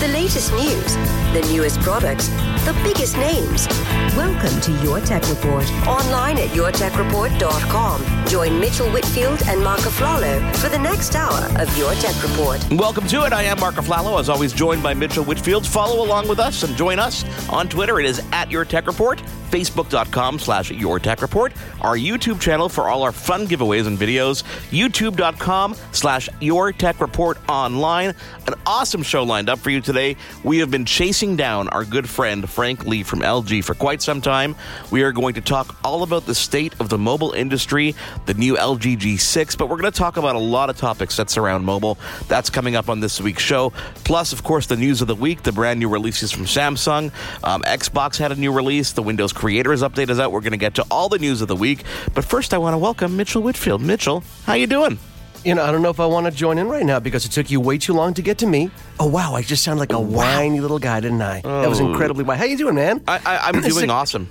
The latest news, the newest products, the biggest names. Welcome to Your Tech Report. Online at yourtechreport.com. Join Mitchell Whitfield and Mark Aflalo for the next hour of Your Tech Report. Welcome to it. I am Mark Aflalo, as always, joined by Mitchell Whitfield. Follow along with us and join us on Twitter. It is at Your Tech Report, facebook.com slash Your Tech Report, our YouTube channel for all our fun giveaways and videos, youtube.com slash Your Tech Report online. An awesome show lined up for you today. We have been chasing down our good friend Frank Lee from LG for quite some time. We are going to talk all about the state of the mobile industry, the new LG G6, but we're going to talk about a lot of topics that surround mobile. That's coming up on this week's show. Plus, of course, the news of the week, the brand new releases from Samsung. Um, Xbox had a new release. The Windows Creators Update is out. We're going to get to all the news of the week. But first, I want to welcome Mitchell Whitfield. Mitchell, how you doing? You know, I don't know if I want to join in right now because it took you way too long to get to me. Oh wow, I just sound like a whiny little guy, didn't I? That was incredibly whiny. How you doing, man? I, I, I'm doing awesome.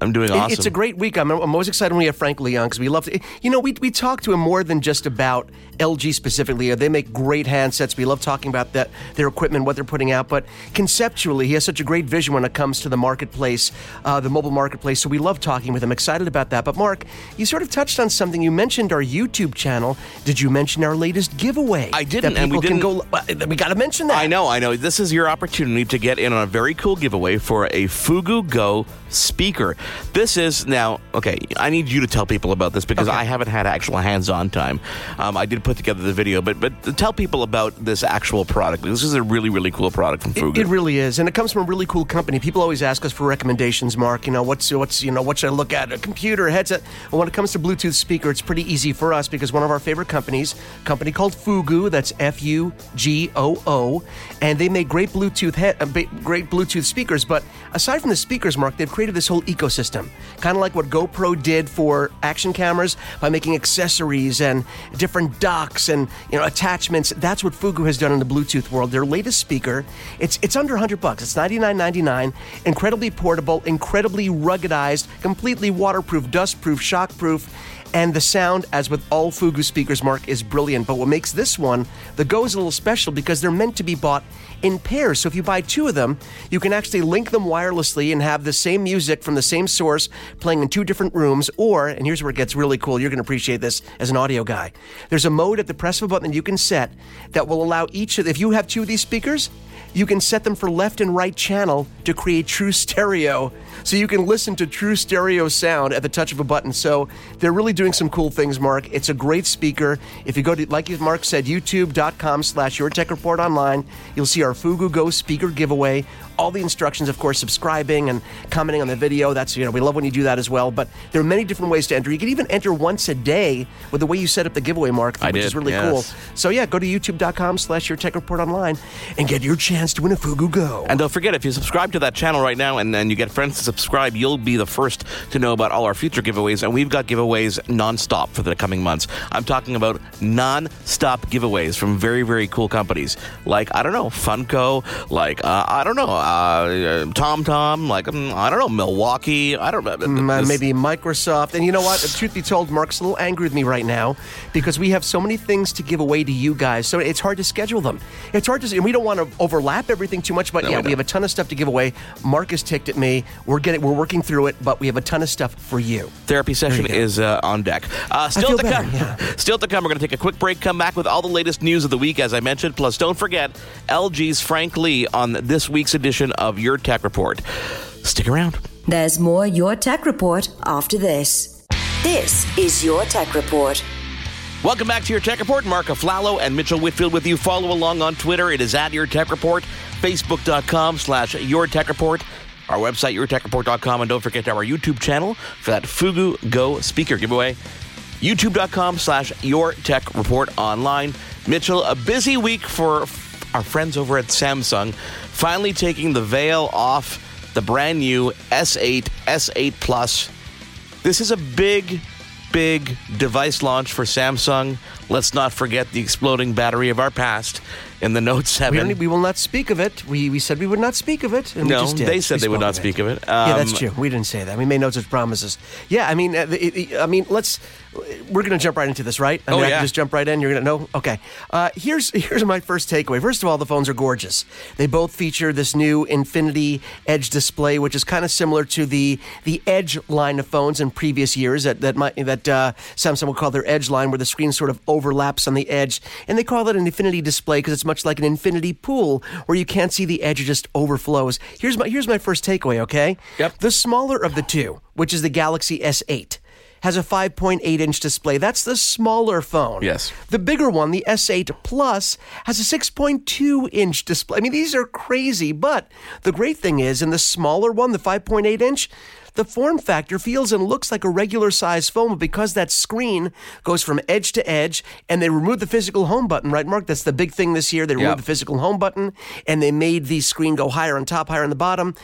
I'm doing It- awesome. It's a great week. I'm, I'm always excited when we have Frank Lee on because we love to. You know, we, we talk to him more than just about LG specifically. They make great handsets. We love talking about that their equipment, what they're putting out. But conceptually, he has such a great vision when it comes to the marketplace, uh, the mobile marketplace. So we love talking with him. Excited about that. But Mark, you sort of touched on something. You mentioned our YouTube channel. Did you mention our latest giveaway? I didn't, and we didn't- go. uh, We got to mention that. I know, I know. This is your opportunity to get in on a very cool giveaway for a Fugoo Go speaker. This is now, okay, I need you to tell people about this because Okay. I haven't had actual hands on time. Um, I did put together the video, but, but tell people about this actual product. This is a really, really cool product from Fugoo. It, it really is, and it comes from a really cool company. People always ask us for recommendations, Mark. You know, what's what's you know what should I look at? A computer, a headset. Well, when it comes to Bluetooth speaker, it's pretty easy for us because one of our favorite companies, a company called Fugoo, that's F U G O O, and they make great Bluetooth he- uh, great Bluetooth speakers. But aside from the speakers, Mark, they've created this whole ecosystem, kind of like what GoPro did for action cameras by making accessories and different docks and you know attachments. That's what Fugoo has done in the Bluetooth world. Their latest speaker, it's it's under 100 bucks. It's 99.99. Incredibly portable, incredibly ruggedized, completely waterproof, dustproof, shockproof. And the sound, as with all Fugoo speakers, Mark, is brilliant. But what makes this one, the Go, is a little special because they're meant to be bought in pairs. So if you buy two of them, you can actually link them wirelessly and have the same music from the same source playing in two different rooms. Or, and here's where it gets really cool, you're going to appreciate this as an audio guy. There's a mode at the press of a button that you can set that will allow each of, if you have two of these speakers, you can set them for left and right channel to create true stereo. So you can listen to true stereo sound at the touch of a button. So they're really doing some cool things, Mark. It's a great speaker. If you go to, like Mark said, youtube.com slash your tech report online, you'll see our Fugoo Go speaker giveaway. All the instructions, of course, subscribing and commenting on the video. That's, you know, we love when you do that as well. But there are many different ways to enter. You can even enter once a day with the way you set up the giveaway, Mark, I which did, is really yes. cool. So yeah, go to youtube.com slash your tech report online and get your chance to win a Fugoo Go. And don't forget, if you subscribe to that channel right now and then you get friends to subscribe, you'll be the first to know about all our future giveaways. And we've got giveaways nonstop for the coming months. I'm talking about non-stop giveaways from very, very cool companies like, I don't know, Funko, like, uh, I don't know, uh, TomTom, like, um, I don't know, Milwaukee, I don't know. Mm, uh, maybe Microsoft. And you know what? Truth be told, Mark's a little angry with me right now because we have so many things to give away to you guys. So it's hard to schedule them. It's hard to, and we don't want to overlap everything too much. But No, yeah, we we, have a ton of stuff to give away. Mark has ticked at me. We're getting, we're working through it, but we have a ton of stuff for you. Therapy session go. is uh, on deck. Uh, still to better, come. yeah. Still to come. We're going to take a quick break. Come back with all the latest news of the week, as I mentioned. Plus, don't forget LG's Frank Lee on this week's edition of Your Tech Report. Stick around. There's more Your Tech Report after this. This is Your Tech Report. Welcome back to Your Tech Report. Mark Aflalo and Mitchell Whitfield with you. Follow along on Twitter. It is at Your Tech Report. Facebook.com slash Your Tech Report. Our website, YourTechReport.com. And don't forget our YouTube channel for that Fugoo Go speaker giveaway. YouTube.com slash Your Tech Report online. Mitchell, a busy week for our friends over at Samsung finally taking the veil off the brand new S8, S8 Plus. This is a big, big device launch for Samsung. Let's not forget the exploding battery of our past in the Note 7. We, we will not speak of it. We, we said we would not speak of it. And no, we just did. they said We they would not speak of it. yeah, that's Um, true. We didn't say that. We made no such promises. Yeah, I mean, uh, I mean, let's. We're going to jump right into this, right? I Oh, mean, I yeah. can just jump right in. You're going to know. Okay. Uh, here's here's my first takeaway. First of all, the phones are gorgeous. They both feature this new Infinity Edge display, which is kind of similar to the the Edge line of phones in previous years that that might, that uh, Samsung would call their Edge line, where the screen sort of overlaps on the edge, and they call it an Infinity display because it's much like an infinity pool where you can't see the edge; it just overflows. Here's my here's my first takeaway. Okay. Yep. The smaller of the two, which is the Galaxy S8. Has a 5.8 inch display. That's the smaller phone. Yes. The bigger one, the S8 Plus, has a 6.2 inch display. I mean, these are crazy, but the great thing is, in the smaller one, the 5.8 inch, the form factor feels and looks like a regular size phone, but because that screen goes from edge to edge, and they removed the physical home button, right, Mark? That's the big thing this year. They removed Yep. the physical home button, and they made the screen go higher on top, higher on the bottom.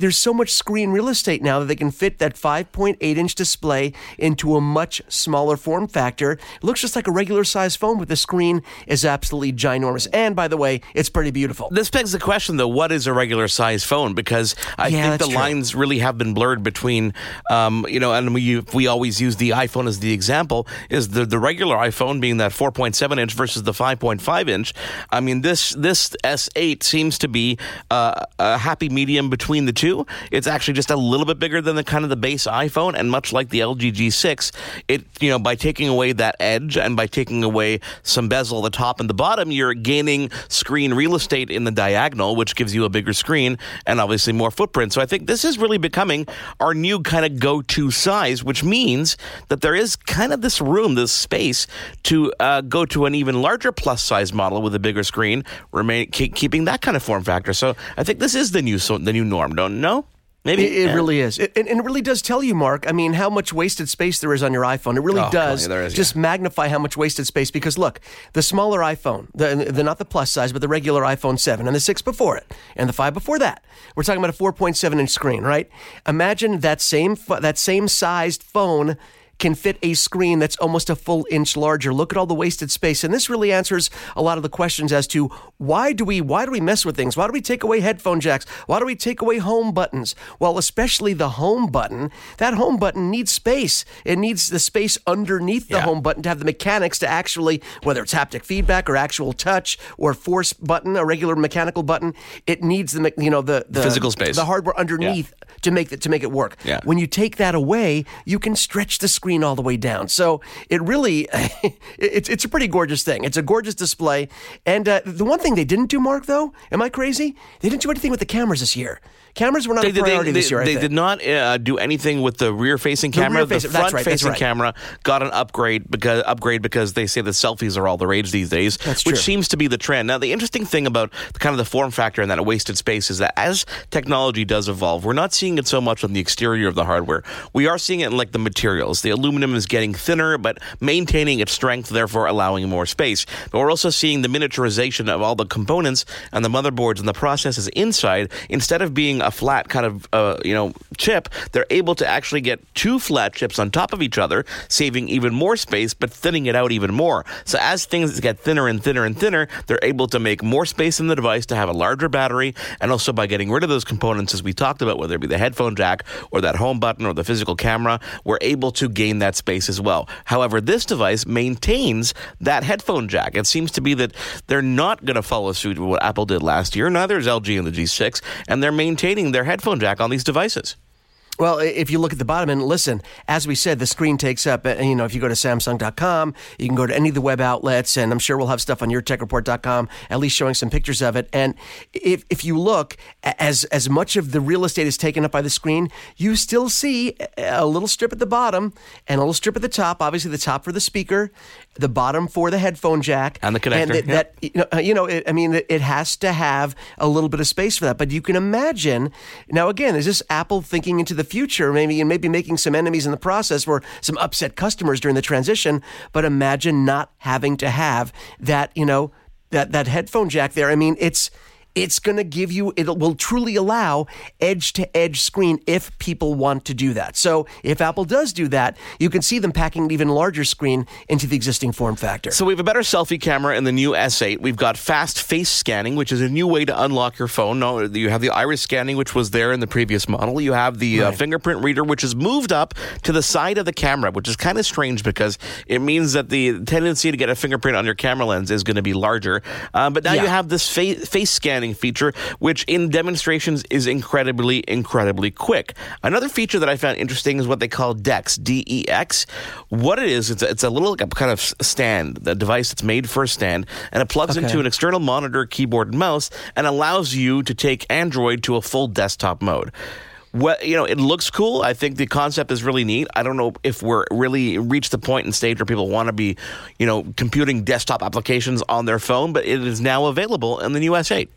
There's so much screen real estate now that they can fit that 5.8 inch display into a much smaller form factor. It looks just like a regular size phone, but the screen is absolutely ginormous. And by the way, it's pretty beautiful. This begs the question, though: What is a regular size phone? Because I Yeah, think the true. lines really have been blurred between, um, you know, and we we always use the iPhone as the example. Is the the regular iPhone being that 4.7 inch versus the 5.5 inch? I mean, this this S8 seems to be uh, a happy medium between the two. It's actually just a little bit bigger than the kind of the base iPhone, and much like the LG G6, it you know by taking away that edge and by taking away some bezel at the top and the bottom, you're gaining screen real estate in the diagonal, which gives you a bigger screen and obviously more footprint. So I think this is really becoming our new kind of go-to size, which means that there is kind of this room, this space to uh, go to an even larger plus size model with a bigger screen, remain keep, keeping that kind of form factor. So I think this is the new so, the new norm. Don't know. Maybe It, it Yeah. really is. It, and and it really does tell you, Mark, I mean, how much wasted space there is on your iPhone. It really Oh, does there is, just magnify how much wasted space. Because look, the smaller iPhone, the, the not the plus size, but the regular iPhone 7 and the 6 before it and the 5 before that, we're talking about a 4.7 inch screen, right? Imagine that same, that same sized phone can fit a screen that's almost a full inch larger. Look at all the wasted space. And this really answers a lot of the questions as to why do we why do we mess with things? Why do we take away headphone jacks? Why do we take away home buttons? Well, especially the home button. That home button needs space. It needs the space underneath the Yeah. home button to have the mechanics to actually whether it's haptic feedback or actual touch or force button, a regular mechanical button, it needs the you know the the Physical space. the hardware underneath to make it to make it work. Yeah. When you take that away, you can stretch the screen all the way down. So it really, it's it's a pretty gorgeous thing. It's a gorgeous display. And uh, the one thing they didn't do, Mark, though, am I crazy? They didn't do anything with the cameras this year. Cameras were not They, a priority they, this year. They did not uh, do anything with the rear-facing The camera. rear-facing- the that's right, front-facing right. camera got an upgrade because upgrade because they say the selfies are all the rage these days, That's which true. seems to be the trend. Now, the interesting thing about the, kind of the form factor and that wasted space is that as technology does evolve, we're not seeing it so much on the exterior of the hardware. We are seeing it in like the materials. The aluminum is getting thinner, but maintaining its strength, therefore allowing more space. But we're also seeing the miniaturization of all the components and the motherboards and the processes inside. Instead of being a flat kind of uh, you know chip, they're able to actually get two flat chips on top of each other, saving even more space, but thinning it out even more. So as things get thinner and thinner and thinner, they're able to make more space in the device to have a larger battery, and also by getting rid of those components, as we talked about, whether it be the headphone jack or that home button or the physical camera, we're able to gain that space as well. However, this device maintains that headphone jack. It seems to be that they're not going to follow suit with what Apple did last year. Neither is LG and the G6, and they're maintaining their headphone jack on these devices. Well, if you look at the bottom and listen, as we said, the screen takes up, uh, you know, if you go to Samsung.com, you can go to any of the web outlets, and I'm sure we'll have stuff on yourtechreport.com, at least showing some pictures of it. And if, if you look, as, as much of the real estate is taken up by the screen, you still see a little strip at the bottom and a little strip at the top, obviously the top for the speaker, the bottom for the headphone jack. And the connector, that, yeah. that you know, uh, you know it, I mean, it, it has to have a little bit of space for that. But you can imagine now. Again, is this Apple thinking into the future? Maybe and maybe making some enemies in the process, or some upset customers during the transition. But imagine not having to have that. You know. that that headphone jack there. I mean, it's it's going to give you, it will truly allow edge to edge screen if people want to do that. So if Apple does do that, you can see them packing an even larger screen into the existing form factor. So we have a better selfie camera in the new S8. We've got fast face scanning, which is a new way to unlock your phone. No, you have the iris scanning, which was there in the previous model. You have the uh, right. uh, fingerprint reader, which is moved up to the side of the camera, which is kind of strange because it means that the tendency to get a fingerprint on your camera lens is going to be larger. Uh, but now yeah. you have this fa- face scanning feature, which in demonstrations is incredibly, incredibly quick. Another feature that I found interesting is what they call DEX, D E X. What it is, it's a, it's a little like a kind of stand, the device that's made for a stand, and it plugs okay. into an external monitor, keyboard, and mouse, and allows you to take Android to a full desktop mode what you know it looks cool i think the concept is really neat i don't know if we're really reached the point and stage where people want to be you know computing desktop applications on their phone but it is now available in the new s8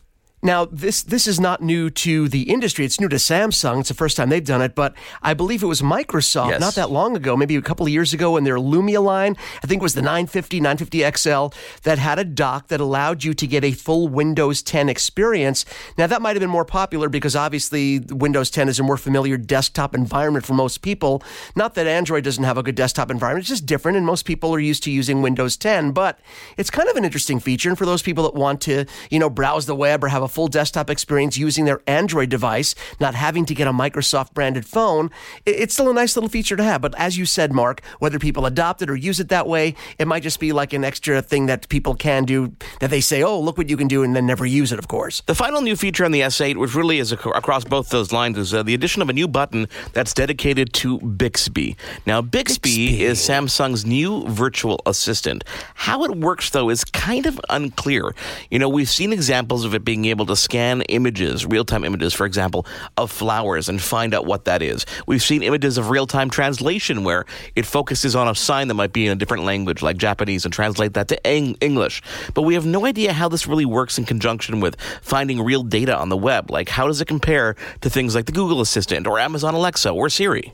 now, this this is not new to the industry. It's new to Samsung. It's the first time they've done it, but I believe it was Microsoft yes. not that long ago, maybe a couple of years ago, in their Lumia line. I think it was the 950, 950 XL that had a dock that allowed you to get a full Windows 10 experience. Now, that might have been more popular because obviously Windows 10 is a more familiar desktop environment for most people. Not that Android doesn't have a good desktop environment; it's just different, and most people are used to using Windows 10. But it's kind of an interesting feature, and for those people that want to, you know, browse the web or have a full desktop experience using their Android device, not having to get a Microsoft branded phone, it's still a nice little feature to have. But as you said, Mark, whether people adopt it or use it that way, it might just be like an extra thing that people can do that they say, oh, look what you can do, and then never use it, of course. The final new feature on the S8, which really is across both those lines, is uh, the addition of a new button that's dedicated to Bixby. Now, Bixby, Bixby is Samsung's new virtual assistant. How it works, though, is kind of unclear. You know, we've seen examples of it being able to scan images, real time images, for example, of flowers and find out what that is. We've seen images of real time translation where it focuses on a sign that might be in a different language, like Japanese, and translate that to English. But we have no idea how this really works in conjunction with finding real data on the web. Like, how does it compare to things like the Google Assistant or Amazon Alexa or Siri?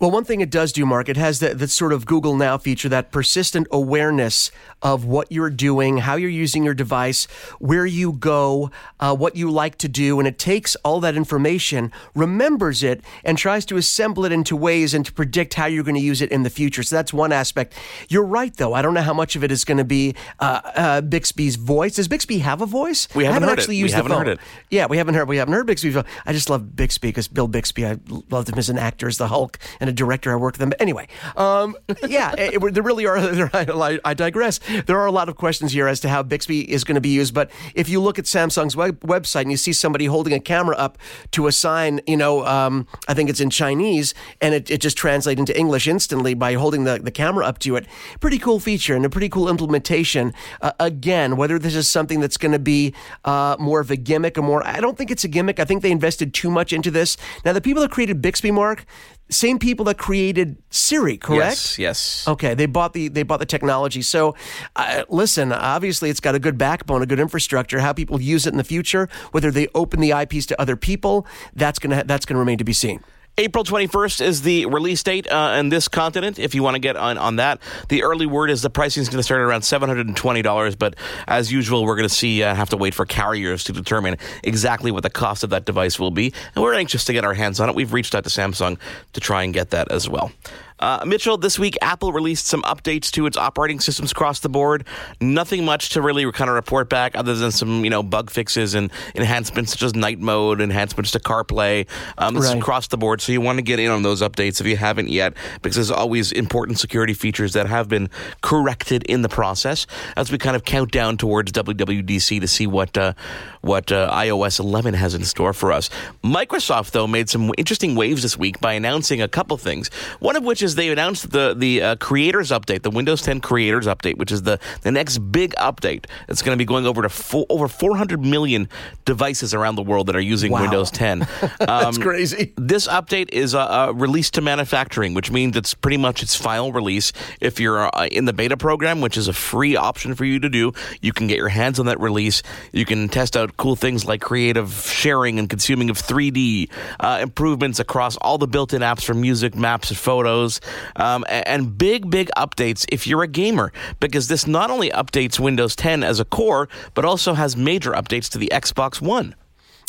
Well, one thing it does do, Mark, it has that, that sort of Google Now feature, that persistent awareness of what you're doing, how you're using your device, where you go, uh, what you like to do. And it takes all that information, remembers it, and tries to assemble it into ways and to predict how you're going to use it in the future. So that's one aspect. You're right, though. I don't know how much of it is going to be uh, uh, Bixby's voice. Does Bixby have a voice? We haven't, haven't actually it. used we haven't the phone. heard it. Yeah, we haven't heard. We haven't heard Bixby's voice. I just love Bixby because Bill Bixby. I loved him as an actor, as the Hulk, and and a director. I worked with them. But anyway, um, yeah, it, it, there really are. I, I, digress. There are a lot of questions here as to how Bixby is going to be used. But if you look at Samsung's web, website and you see somebody holding a camera up to a sign, you know, um, I think it's in Chinese, and it, it just translates into English instantly by holding the, the camera up to it. Pretty cool feature and a pretty cool implementation. Uh, again, whether this is something that's going to be uh, more of a gimmick or more, I don't think it's a gimmick. I think they invested too much into this. Now, the people that created Bixby, Mark, same people that created Siri, correct? Yes. Yes. Okay, they bought the they bought the technology. So, uh, listen, obviously, it's got a good backbone, a good infrastructure. How people use it in the future, whether they open the IPs to other people, that's gonna that's gonna remain to be seen. April 21st is the release date uh, in this continent. If you want to get on, on that, the early word is the pricing is going to start around $720. But as usual, we're going to see, uh, have to wait for carriers to determine exactly what the cost of that device will be. And we're anxious to get our hands on it. We've reached out to Samsung to try and get that as well. Uh, Mitchell, this week Apple released some updates to its operating systems across the board. Nothing much to really kind of report back, other than some you know bug fixes and enhancements such as night mode, enhancements to CarPlay. Um, this right. is across the board, so you want to get in on those updates if you haven't yet, because there's always important security features that have been corrected in the process as we kind of count down towards WWDC to see what uh, what uh, iOS 11 has in store for us. Microsoft though made some interesting waves this week by announcing a couple things. One of which is they announced the the uh, creators update, the Windows 10 creators update, which is the the next big update. It's going to be going over to full, over 400 million devices around the world that are using wow. Windows 10. Um, That's crazy. This update is a, a, release to manufacturing, which means it's pretty much its final release. If you're uh, in the beta program, which is a free option for you to do, you can get your hands on that release. You can test out cool things like creative sharing and consuming of 3D uh, improvements across all the built-in apps for music, maps, and photos. Um, and big, big updates if you're a gamer, because this not only updates Windows 10 as a core, but also has major updates to the Xbox One.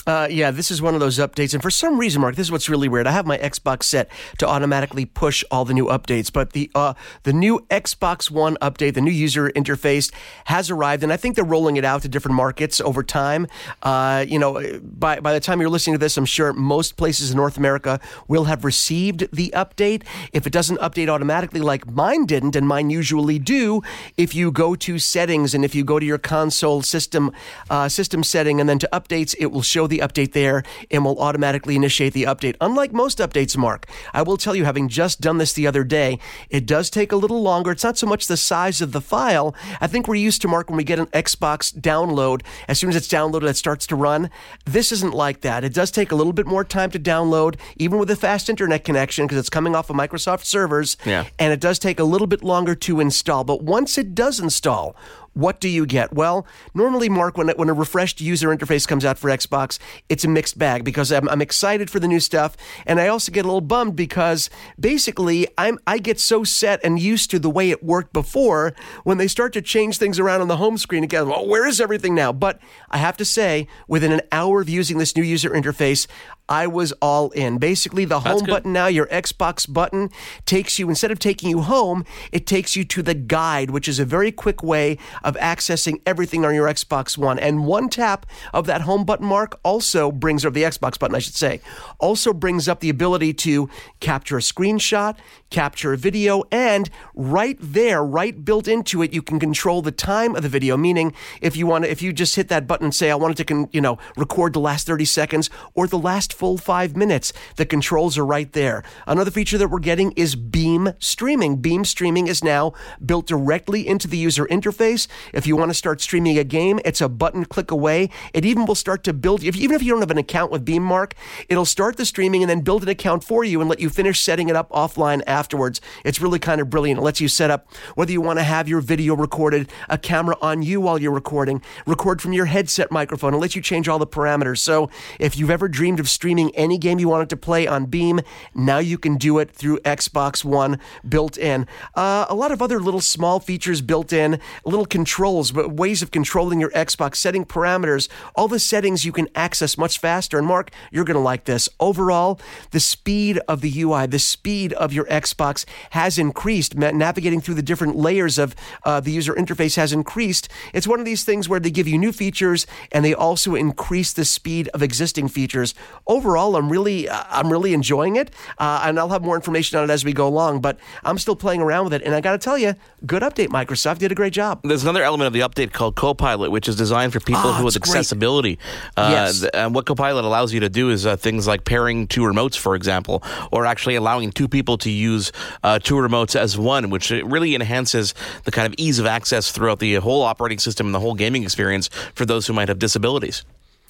Uh, yeah, this is one of those updates. And for some reason, Mark, this is what's really weird. I have my Xbox set to automatically push all the new updates, but the uh, the new Xbox One update, the new user interface, has arrived, and I think they're rolling it out to different markets over time. Uh, you know, by by the time you're listening to this, I'm sure most places in North America will have received the update. If it doesn't update automatically, like mine didn't, and mine usually do, if you go to settings and if you go to your console system uh, system setting and then to updates, it will show the update there and will automatically initiate the update. Unlike most updates, Mark, I will tell you, having just done this the other day, it does take a little longer. It's not so much the size of the file. I think we're used to, Mark, when we get an Xbox download, as soon as it's downloaded, it starts to run. This isn't like that. It does take a little bit more time to download, even with a fast internet connection, because it's coming off of Microsoft servers. Yeah. And it does take a little bit longer to install. But once it does install, what do you get? Well, normally, Mark, when, when a refreshed user interface comes out for Xbox, it's a mixed bag because I'm, I'm excited for the new stuff. And I also get a little bummed because basically I'm, I get so set and used to the way it worked before when they start to change things around on the home screen again. Well, where is everything now? But I have to say, within an hour of using this new user interface, I was all in. Basically, the home button now, your Xbox button, takes you, instead of taking you home, it takes you to the guide, which is a very quick way of accessing everything on your Xbox One. And one tap of that home button mark also brings, or the Xbox button, I should say, also brings up the ability to capture a screenshot, capture a video, and right there, right built into it, you can control the time of the video. Meaning, if you want to, if you just hit that button and say, I wanted it to, you know, record the last 30 seconds or the last full five minutes, the controls are right there. Another feature that we're getting is Beam streaming. Beam streaming is now built directly into the user interface. If you want to start streaming a game, it's a button click away. It even will start to build, if, even if you don't have an account with Beam Mark, it'll start the streaming and then build an account for you and let you finish setting it up offline afterwards. It's really kind of brilliant. It lets you set up whether you want to have your video recorded, a camera on you while you're recording, record from your headset microphone. and lets you change all the parameters. So if you've ever dreamed of streaming any game you wanted to play on Beam, now you can do it through Xbox One built in. Uh, a lot of other little small features built in, little controls, but ways of controlling your Xbox, setting parameters, all the settings you can access much faster. And Mark, you're going to like this. Overall, the speed of the UI, the speed of your Xbox has increased. Navigating through the different layers of uh, the user interface has increased. It's one of these things where they give you new features and they also increase the speed of existing features. I'm really, uh, I'm really enjoying it, uh, and I'll have more information on it as we go along. But I'm still playing around with it, and I got to tell you, good update. Microsoft did a great job. There's another element of the update called Copilot, which is designed for people Ah, who with accessibility. Uh, Yes. th- and what Copilot allows you to do is uh, things like pairing two remotes, for example, or actually allowing two people to use uh, two remotes as one, which really enhances the kind of ease of access throughout the whole operating system and the whole gaming experience for those who might have disabilities.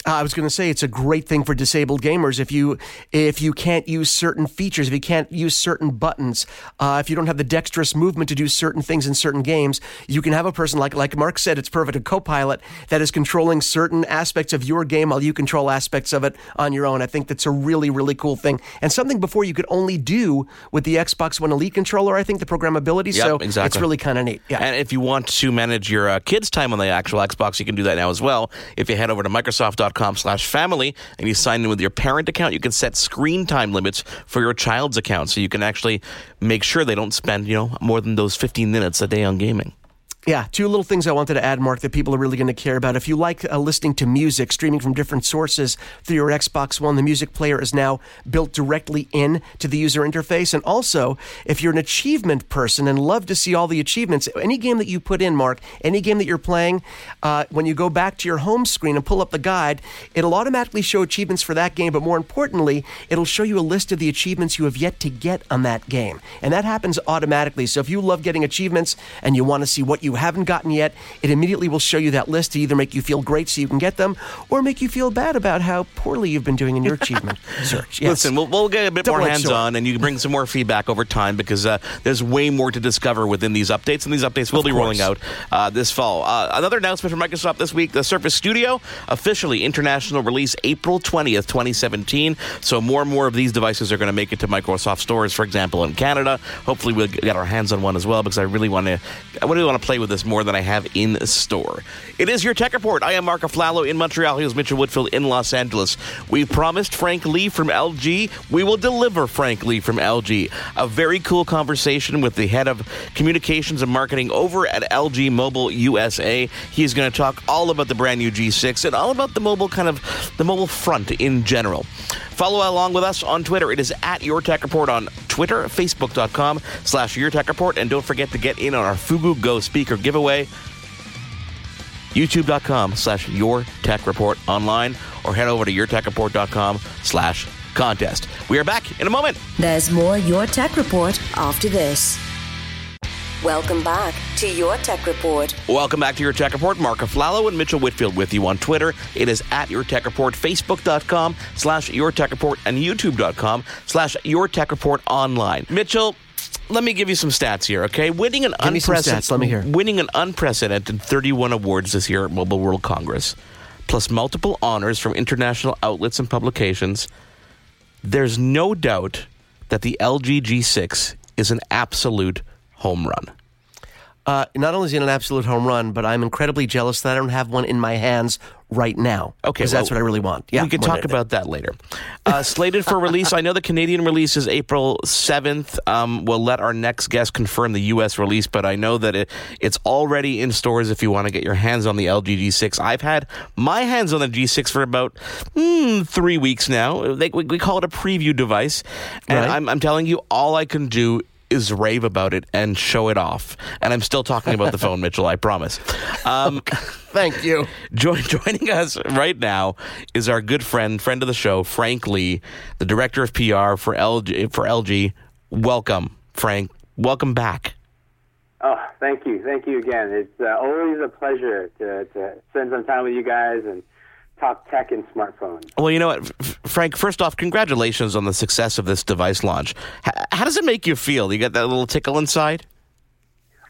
Uh, I was going to say it's a great thing for disabled gamers if you if you can't use certain features, if you can't use certain buttons, uh, if you don't have the dexterous movement to do certain things in certain games, you can have a person like like Mark said, it's perfect a co-pilot that is controlling certain aspects of your game while you control aspects of it on your own. I think that's a really really cool thing and something before you could only do with the Xbox One Elite controller. I think the programmability. Yep, so exactly. it's really kind of neat. Yeah. And if you want to manage your uh, kids' time on the actual Xbox, you can do that now as well. If you head over to Microsoft.com slash family and you sign in with your parent account, you can set screen time limits for your child's account. So you can actually make sure they don't spend, you know, more than those 15 minutes a day on gaming. Yeah, two little things I wanted to add, Mark, that people are really going to care about. If you like uh, listening to music, streaming from different sources through your Xbox One, the music player is now built directly in to the user interface. And also, if you're an achievement person and love to see all the achievements, any game that you put in, Mark, any game that you're playing, uh, when you go back to your home screen and pull up the guide, it'll automatically show achievements for that game. But more importantly, it'll show you a list of the achievements you have yet to get on that game. And that happens automatically. So if you love getting achievements and you want to see what you haven't gotten yet, it immediately will show you that list to either make you feel great so you can get them, or make you feel bad about how poorly you've been doing in your achievement search. Yes. Listen, we'll, we'll get a bit more hands on and you can bring some more feedback over time because uh, there's way more to discover within these updates, and these updates will Of be rolling out uh, this fall. Uh, another announcement from Microsoft this week: the Surface Studio officially international release April 20th, 2017. So more and more of these devices are going to make it to Microsoft stores, for example, in Canada. Hopefully, we'll get our hands on one as well because I really want to. I really want to play with this more than I have in store. It is your Tech Report. I am Mark Aflalo in Montreal. Here's Mitchell Whitfield in Los Angeles. We promised Frank Lee from LG. We will deliver Frank Lee from LG. A very cool conversation with the head of communications and marketing over at LG Mobile USA. He's going to talk all about the brand new G6 and all about the mobile kind of the mobile front in general. Follow along with us on Twitter. It is at Your Tech Report on Twitter, Facebook.com slash Your Tech Report. And don't forget to get in on our Fugoo Go speaker giveaway. Youtube.com slash your tech report online or head over to yourtechreport.com slash contest. We are back in a moment. There's more Your Tech Report after this. Welcome back to Your Tech Report. welcome back to your tech report. Mark Aflalo and mitchell whitfield with you on twitter. It is at your tech report. Facebook.com slash your tech report and youtube.com slash your tech report online. Mitchell let me give you some stats here, okay? Winning an Give unprecedented. Let me hear. winning an unprecedented 31 awards this year at Mobile World Congress, plus multiple honors from international outlets and publications. There's no doubt that the LG G6 is an absolute home run. Uh, not only is it an absolute home run, but I'm incredibly jealous that I don't have one in my hands right now. Okay, because that's what I really want. Yeah, we can talk about that later. Uh, slated for release, I know the Canadian release is April 7th. Um, we'll let our next guest confirm the U.S. release, but I know that it, it's already in stores if you want to get your hands on the LG G6. I've had my hands on the G6 for about hmm, three weeks now. They, we, we call it a preview device, and Right. I'm, I'm telling you, all I can do is rave about it and show it off. And I'm still talking about the phone, Mitchell, I promise. Um, Thank you. Join, joining us right now is our good friend, friend of the show, Frank Lee, the director of PR for LG. For LG, welcome, Frank. Welcome back. Oh, thank you, thank you again. It's uh, always a pleasure to, to spend some time with you guys and talk tech and smartphones. Well, you know what, F- Frank. First off, congratulations on the success of this device launch. H- how does it make you feel? You got that little tickle inside?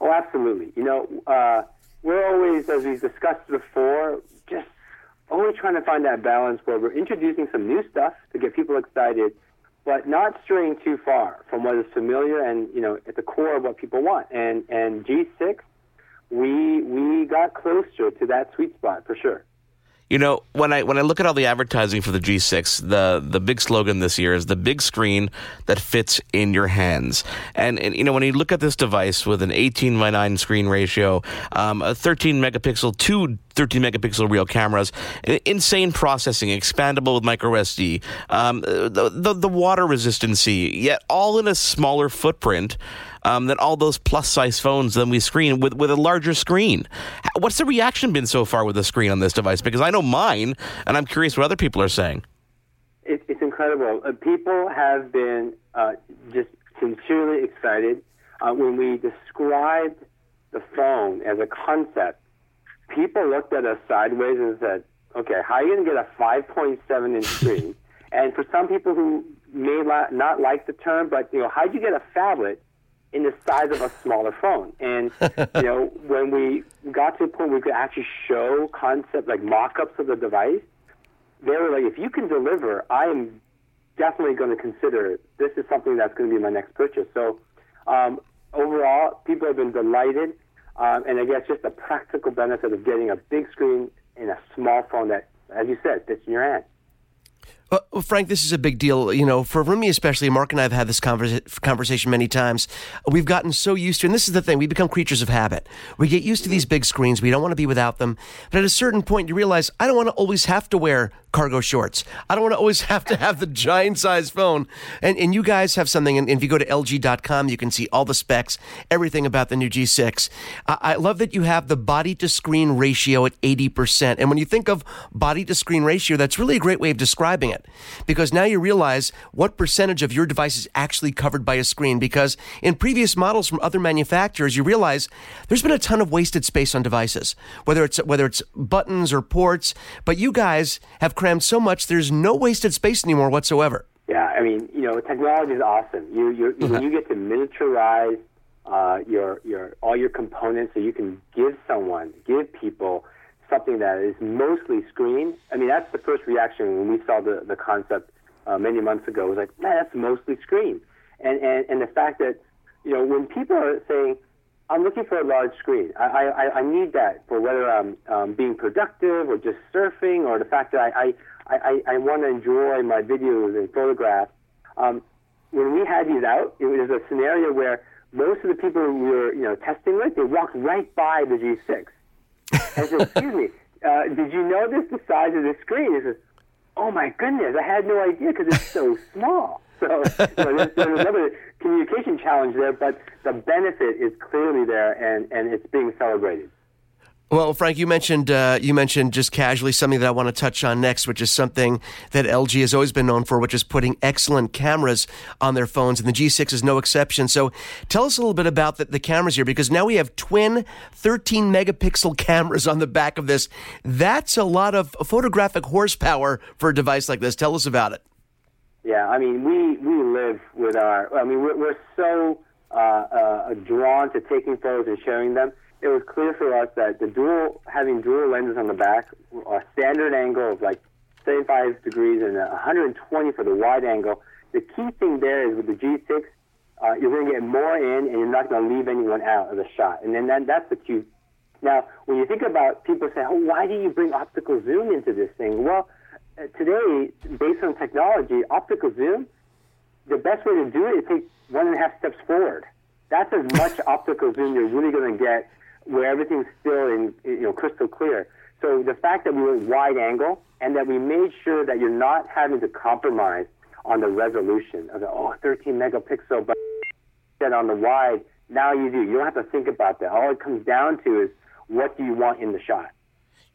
Oh, absolutely. You know, uh, we're always, as we've discussed before, just always trying to find that balance where we're introducing some new stuff to get people excited, but not straying too far from what is familiar and you know at the core of what people want. And and G6, we we got closer to that sweet spot for sure. You know, when I when I look at all the advertising for the G6, the the big slogan this year is the big screen that fits in your hands. And, and you know, when you look at this device with an 18 by 9 screen ratio, um, a 13 megapixel, two 13 megapixel real cameras, insane processing, expandable with micro SD, um, the, the the water resistancy, yet all in a smaller footprint um, than all those plus size phones that we screen with, with a larger screen. What's the reaction been so far with the screen on this device? Because I know mine, and I'm curious what other people are saying. It, it's incredible. Uh, people have been uh, just sincerely excited uh, when we described the phone as a concept. People looked at us sideways and said, "Okay, how are you going to get a 5.7 inch screen?" and for some people who may not like the term, but you know, how'd you get a phablet in the size of a smaller phone? And you know, when we got to the point where we could actually show concept like mock-ups of the device, they were like, if you can deliver, I am definitely going to consider this is something that's going to be my next purchase. So um, overall, people have been delighted, um, and I guess just the practical benefit of getting a big screen in a small phone that, as you said, fits in your hand. Uh, well, Frank, this is a big deal. You know, for, me especially, Mark and I have had this conversa- conversation many times. We've gotten so used to, and this is the thing, we become creatures of habit. We get used to these big screens. We don't want to be without them. But at a certain point, you realize I don't want to always have to wear cargo shorts. I don't want to always have to have the giant size phone. And, and you guys have something, and if you go to LG.com, you can see all the specs, everything about the new G6. I, I love that you have the body to screen ratio at 80%. And when you think of body to screen ratio, that's really a great way of describing it because now you realize what percentage of your device is actually covered by a screen. Because in previous models from other manufacturers, you realize there's been a ton of wasted space on devices, whether it's, whether it's buttons or ports, but you guys have crammed so much, there's no wasted space anymore whatsoever. Yeah, I mean, you know, technology is awesome. You, you when you get to miniaturize uh, your your all your components, so you can give someone, give people something that is mostly screen. I mean, that's the first reaction when we saw the the concept uh, many months ago. It was like, man, that's mostly screen, and and and the fact that you know when people are saying I'm looking for a large screen. I, I, I need that for whether I'm um, being productive or just surfing or the fact that I, I, I, I want to enjoy my videos and photographs. Um, when we had these out, it was a scenario where most of the people we were you know testing with, they walked right by the G6. I said, excuse me, uh, did you notice the size of the screen? He says, oh my goodness, I had no idea because it's so small. So you know, there's, there's another communication challenge there, but the benefit is clearly there, and, and it's being celebrated. Well, Frank, you mentioned uh, you mentioned just casually something that I want to touch on next, which is something that LG has always been known for, which is putting excellent cameras on their phones, and the G6 is no exception. So, tell us a little bit about the, the cameras here, because now we have twin 13 megapixel cameras on the back of this. That's a lot of photographic horsepower for a device like this. Tell us about it. Yeah, I mean, we we live with our. I mean, we're, we're so uh, uh, drawn to taking photos and sharing them. It was clear for us that the dual having dual lenses on the back, a standard angle of like 75 degrees and 120 for the wide angle. The key thing there is with the G6, uh, you're going to get more in, and you're not going to leave anyone out of the shot. And then that, that's the cue. Now, when you think about people say, "Oh, why do you bring optical zoom into this thing?" Well uh, today, based on technology, optical zoom, the best way to do it is take one and a half steps forward. That's as much optical zoom you're really going to get where everything's still in, you know, crystal clear. So the fact that we went wide angle and that we made sure that you're not having to compromise on the resolution of the, oh, 13 megapixel, but that on the wide, now you do. You don't have to think about that. All it comes down to is what do you want in the shot.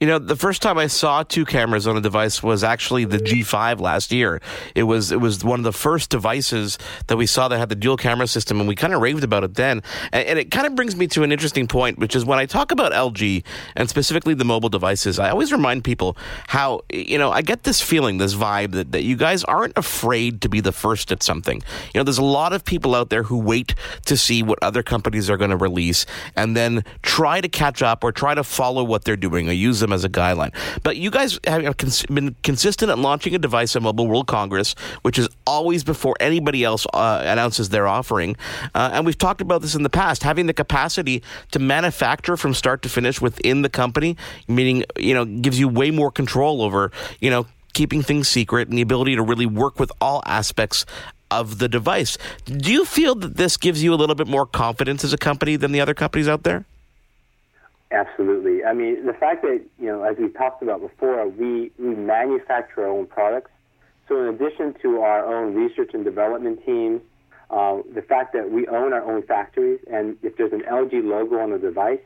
You know, the first time I saw two cameras on a device was actually the G5 last year. It was it was one of the first devices that we saw that had the dual camera system, and we kind of raved about it then. And, and it kind of brings me to an interesting point, which is when I talk about LG and specifically the mobile devices, I always remind people how you know I get this feeling, this vibe that, that you guys aren't afraid to be the first at something. You know, there's a lot of people out there who wait to see what other companies are going to release and then try to catch up or try to follow what they're doing or use them as a guideline. But you guys have been consistent at launching a device at Mobile World Congress, which is always before anybody else uh, announces their offering. Uh, and we've talked about this in the past, having the capacity to manufacture from start to finish within the company, meaning, you know, gives you way more control over, you know, keeping things secret and the ability to really work with all aspects of the device. Do you feel that this gives you a little bit more confidence as a company than the other companies out there? Absolutely. I mean, the fact that, you know, as we talked about before, we, we manufacture our own products. So in addition to our own research and development teams, uh, the fact that we own our own factories, and if there's an LG logo on the device,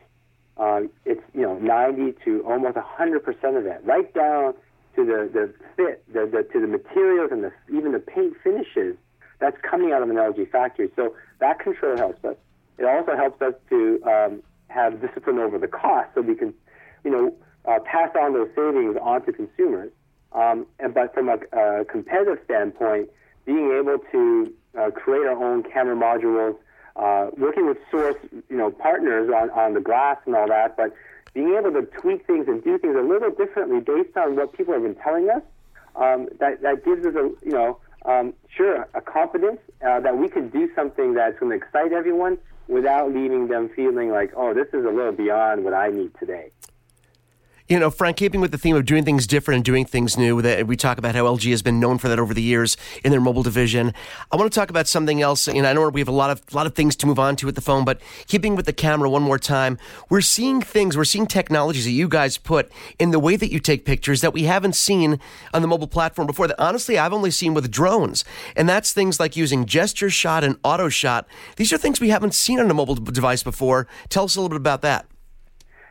uh, it's, you know, 90 to almost 100% of that, right down to the, the fit, the, the, to the materials and the, even the paint finishes that's coming out of an LG factory. So that control helps us. It also helps us to um, have discipline over the cost so we can, you know, uh, pass on those savings onto consumers. Um, and, but from a, a competitive standpoint, being able to uh, create our own camera modules, uh, working with source, you know, partners on, on the glass and all that, but being able to tweak things and do things a little differently based on what people have been telling us, um, that, that gives us a, you know, um, sure, a confidence uh, that we can do something that's going to excite everyone, without leaving them feeling like, oh, this is a little beyond what I need today. You know, Frank, keeping with the theme of doing things different and doing things new, that we talk about how LG has been known for that over the years in their mobile division. I want to talk about something else. And I know we have a lot of lot of things to move on to with the phone, but keeping with the camera one more time, we're seeing things, we're seeing technologies that you guys put in the way that you take pictures that we haven't seen on the mobile platform before. That honestly, I've only seen with drones, and that's things like using gesture shot and auto shot. These are things we haven't seen on a mobile device before. Tell us a little bit about that.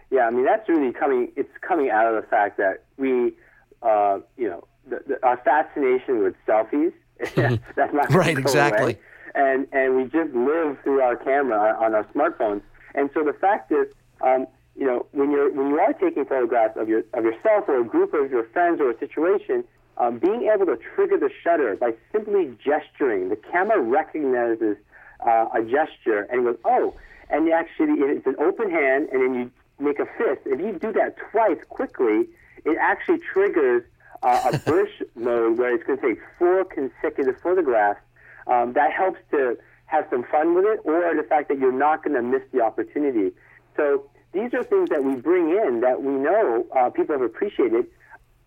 Yeah, I mean that's really coming. It's coming out of the fact that we, uh, you know, the, the, our fascination with selfies. that's not right. Exactly. Away. And and we just live through our camera on our smartphones. And so the fact is, um, you know, when you're when you are taking photographs of your of yourself or a group of your friends or a situation, um, being able to trigger the shutter by simply gesturing, the camera recognizes uh, a gesture and goes, oh, and actually it's an open hand, and then you make a fist. If you do that twice quickly, it actually triggers uh, a burst mode where it's going to take four consecutive photographs. Um, that helps to have some fun with it, or the fact that you're not going to miss the opportunity. So these are things that we bring in that we know uh, people have appreciated.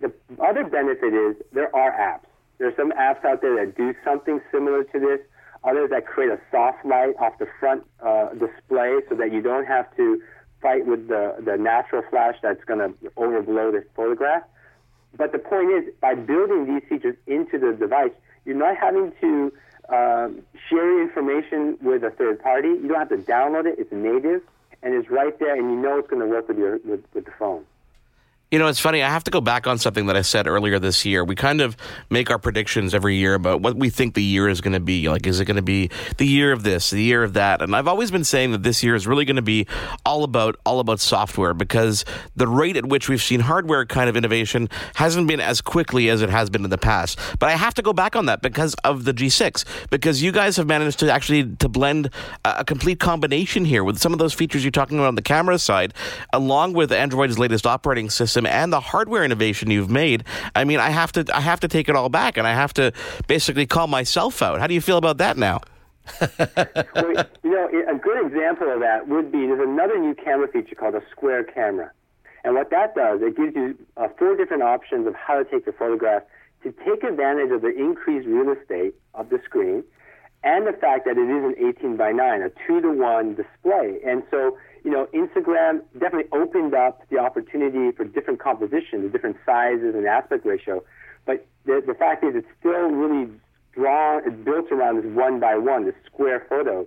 The other benefit is there are apps. There are some apps out there that do something similar to this. Others that create a soft light off the front uh, display so that you don't have to fight with the, the natural flash that's going to overblow the photograph. But the point is, by building these features into the device, you're not having to um, share information with a third party. You don't have to download it. It's native, and it's right there, and you know it's going to work with your with, with the phone. You know, it's funny. I have to go back on something that I said earlier this year. We kind of make our predictions every year about what we think the year is going to be. Like, is it going to be the year of this, the year of that? And I've always been saying that this year is really going to be all about all about software because the rate at which we've seen hardware kind of innovation hasn't been as quickly as it has been in the past. But I have to go back on that because of the G6 because you guys have managed to actually to blend a, a complete combination here with some of those features you're talking about on the camera side, along with Android's latest operating system system and the hardware innovation you've made, I mean, I have to I have to take it all back, and I have to basically call myself out. How do you feel about that now? well, you know, a good example of that would be there's another new camera feature called a square camera. And what that does, it gives you uh, four different options of how to take the photograph to take advantage of the increased real estate of the screen and the fact that it is an 18 by 9, a 2 to 1 display. And so you know, Instagram definitely opened up the opportunity for different compositions, different sizes and aspect ratio. But the, the fact is, it's still really drawn, it's built around this one by one, this square photo.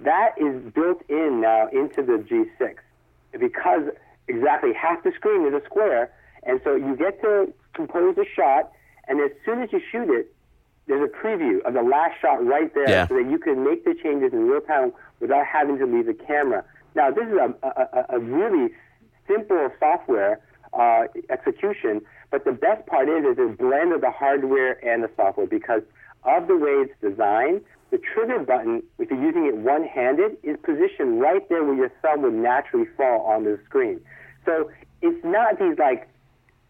That is built in now into the G6 because exactly half the screen is a square. And so you get to compose a shot, and as soon as you shoot it, there's a preview of the last shot right there yeah. so that you can make the changes in real time without having to leave the camera. Now, this is a, a, a really simple software uh, execution, but the best part is, is a blend of the hardware and the software because of the way it's designed. The trigger button, if you're using it one-handed, is positioned right there where your thumb would naturally fall on the screen. So it's not these like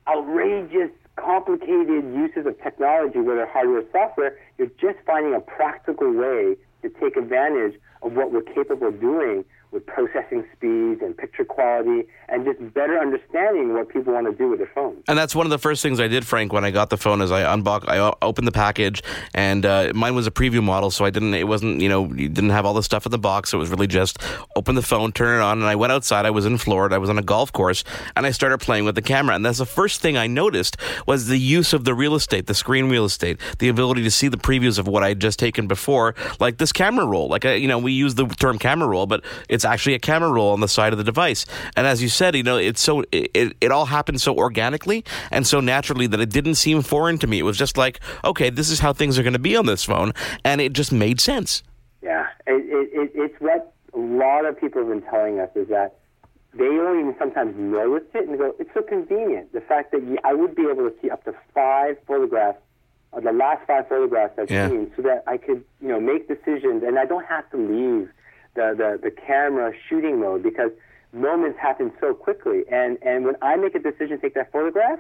outrageous, complicated uses of technology, whether hardware or software. You're just finding a practical way to take advantage of what we're capable of doing with processing speeds and picture quality and just better understanding what people want to do with their phone. And that's one of the first things I did, Frank, when I got the phone is I unboxed, I opened the package and uh, mine was a preview model. So I didn't, it wasn't, you know, you didn't have all the stuff in the box. It was really just open the phone, turn it on. And I went outside. I was in Florida. I was on a golf course and I started playing with the camera. And that's the first thing I noticed was the use of the real estate, the screen real estate, the ability to see the previews of what I'd just taken before, like this camera roll. Like, uh, you know, we use the term camera roll, but it's it's actually a camera roll on the side of the device. And as you said, you know, it's so it, it all happened so organically and so naturally that it didn't seem foreign to me. It was just like, okay, this is how things are going to be on this phone, and it just made sense. Yeah, it, it, it's what a lot of people have been telling us is that they don't even sometimes notice it and go, it's so convenient. The fact that I would be able to see up to five photographs, uh, the last five photographs I've yeah. seen, so that I could, you know, make decisions and I don't have to leave the, the, the camera shooting mode because moments happen so quickly. And, and when I make a decision to take that photograph,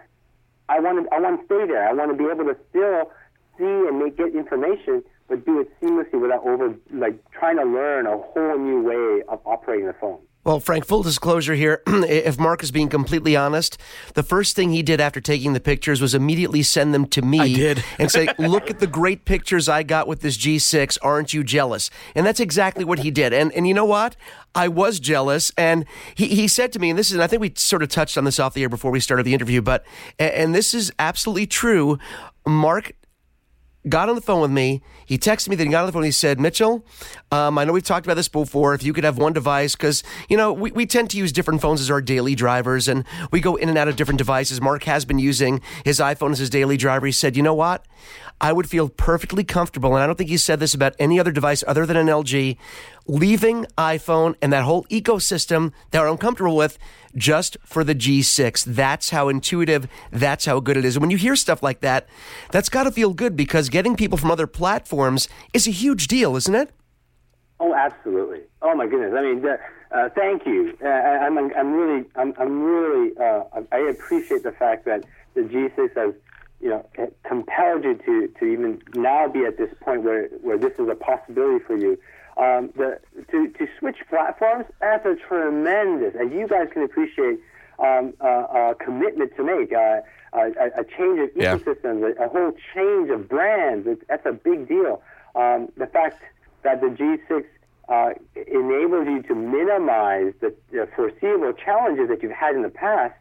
I want to, I want to stay there. I want to be able to still see and make, get information, but do it seamlessly without over, like, trying to learn a whole new way of operating the phone. Well, Frank, full disclosure here. if Mark is being completely honest, the first thing he did after taking the pictures was immediately send them to me. I did. and say, look at the great pictures I got with this G6. Aren't you jealous? And that's exactly what he did. And, and you know what? I was jealous. And he, he said to me, and this is, and I think we sort of touched on this off the air before we started the interview, but, and, and this is absolutely true. Mark got on the phone with me. He texted me that he got on the phone. He said, Mitchell, um, I know we've talked about this before. If you could have one device, because, you know, we, we tend to use different phones as our daily drivers and we go in and out of different devices. Mark has been using his iPhone as his daily driver. He said, you know what? I would feel perfectly comfortable, and I don't think he said this about any other device other than an LG, leaving iPhone and that whole ecosystem that I'm comfortable with just for the G6. That's how intuitive, that's how good it is. And when you hear stuff like that, that's got to feel good because getting people from other platforms is a huge deal, isn't it? Oh, absolutely. Oh my goodness. I mean, uh, thank you. Uh, I'm, I'm really, I'm, I'm really, uh, I appreciate the fact that the G6 has, you know, compelled you to, to even now be at this point where, where this is a possibility for you. Um, the, to, to switch platforms, that's a tremendous, as you guys can appreciate, um, uh, uh, commitment to make. Uh, a, a change of ecosystems, yeah. a, a, whole change of brands. It's, that's a big deal. Um, the fact that the G6 uh, enables you to minimize the, the, foreseeable challenges that you've had in the past,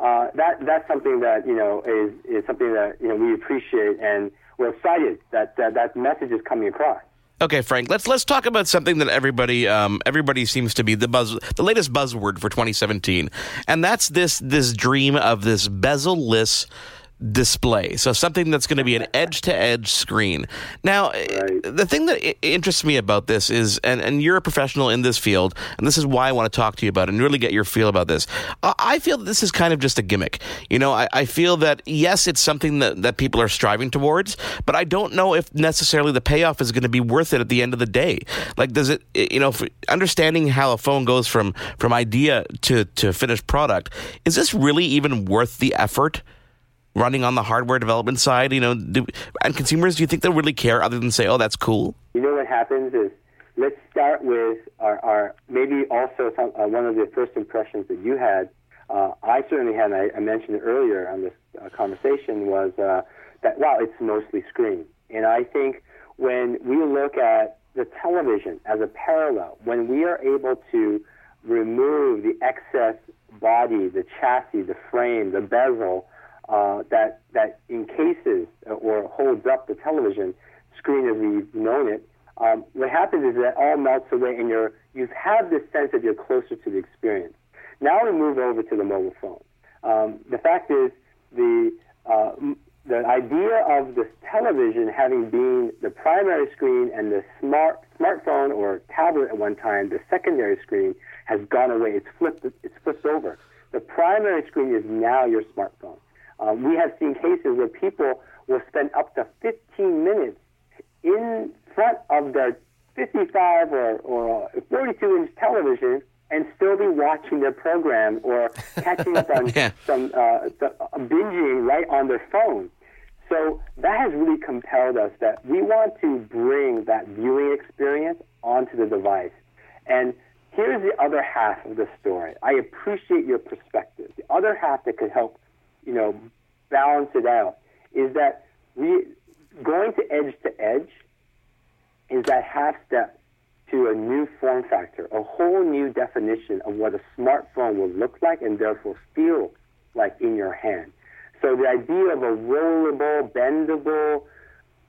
uh, that that's something that you know is is something that you know we appreciate and we're excited that that, that message is coming across. Okay, Frank. Let's let's talk about something that everybody um, everybody seems to be the buzz the latest buzzword for 2017, and that's this this dream of this bezel-less display. So something that's going to be an edge to edge screen. Now, eh, right. the thing that interests me about this is, and, and you're a professional in this field, and this is why I want to talk to you about it and really get your feel about this. I feel that this is kind of just a gimmick. You know, I, I feel that, yes, it's something that, that people are striving towards, but I don't know if necessarily the payoff is going to be worth it at the end of the day. Like, does it, eh, you know, understanding how a phone goes from, from idea to, to finished product, is this really even worth the effort? Running on the hardware development side? You know, do, and consumers, do you think they'll really care other than say, "Oh, that's cool"? You know what happens is let's start with our, our maybe also some, uh, one of the first impressions that you had. Uh, I certainly had. I, I, mentioned it earlier on this uh, conversation was uh, that wow, it's mostly screen, and I think when we look at the television as a parallel, when we are able to remove the excess body, the chassis, the frame, the bezel, uh, that that encases or holds up the television screen as we've known it. Um, what happens is that all melts away, and you're you have had this sense that you're closer to the experience. Now we move over to the mobile phone. Um, the fact is the uh, the idea of the television having been the primary screen and the smart smartphone or tablet at one time the secondary screen has gone away. It's flipped. It's flipped over. The primary screen is now your smartphone. Um, we have seen cases where people will spend up to 15 minutes in front of their 55 or, or 42 inch television and still be watching their program or catching up on yeah. some uh, binging right on their phone. So that has really compelled us that we want to bring that viewing experience onto the device. And here's the other half of the story. I appreciate your perspective. The other half that could help you know, balance it out is that we going to edge to edge is that half step to a new form factor, a whole new definition of what a smartphone will look like and therefore feel like in your hand. So the idea of a rollable, bendable,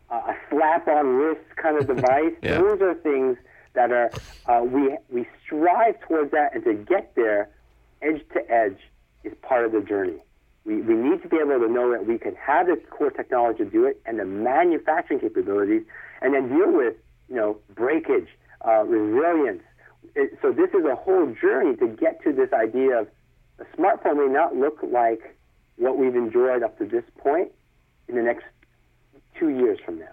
uh, a slap-on wrist kind of device, yeah. those are things that are uh, we we strive towards that, and to get there, edge to edge is part of the journey. We, we need to be able to know that we can have the core technology to do it and the manufacturing capabilities and then deal with, you know, breakage, uh, resilience. It, so this is a whole journey to get to this idea of a smartphone may not look like what we've enjoyed up to this point in the next two years from now.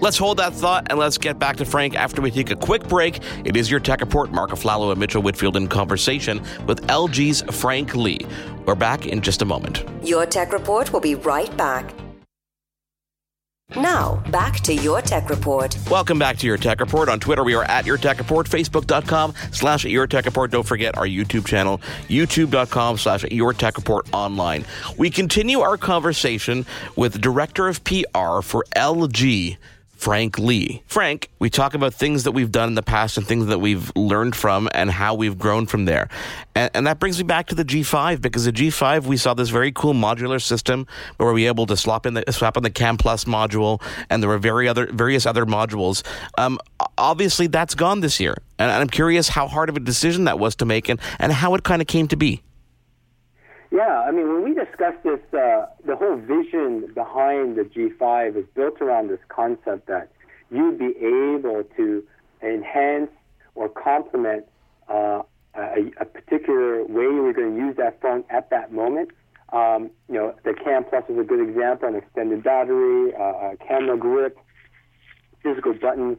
Let's hold that thought and let's get back to Frank after we take a quick break. It is your tech report. Mark Aflalo and Mitchell Whitfield in conversation with LG's Frank Lee. We're back in just a moment. Your tech report will be right back. Now, back to your tech report. Welcome back to Your Tech Report. On Twitter, we are at Your Tech Report, Facebook.com slash Your Tech Report. Don't forget our YouTube channel, YouTube.com slash Your Tech Report online. We continue our conversation with Director of PR for LG, Frank Lee. Frank, we talk about things that we've done in the past and things that we've learned from and how we've grown from there. And, and, that brings me back to the G5 because the G5 we saw this very cool modular system where we were able to swap in the swap in the Cam Plus module and there were very other various other modules. Um, obviously, that's gone this year, and I'm curious how hard of a decision that was to make and, and how it kind of came to be. Yeah, I mean, when we discussed this, uh, the whole vision behind the G5 is built around this concept that you'd be able to enhance or complement uh, a, a, particular way you were going to use that phone at that moment. Um, you know, the Cam Plus is a good example, an extended battery, uh, a camera grip, physical buttons,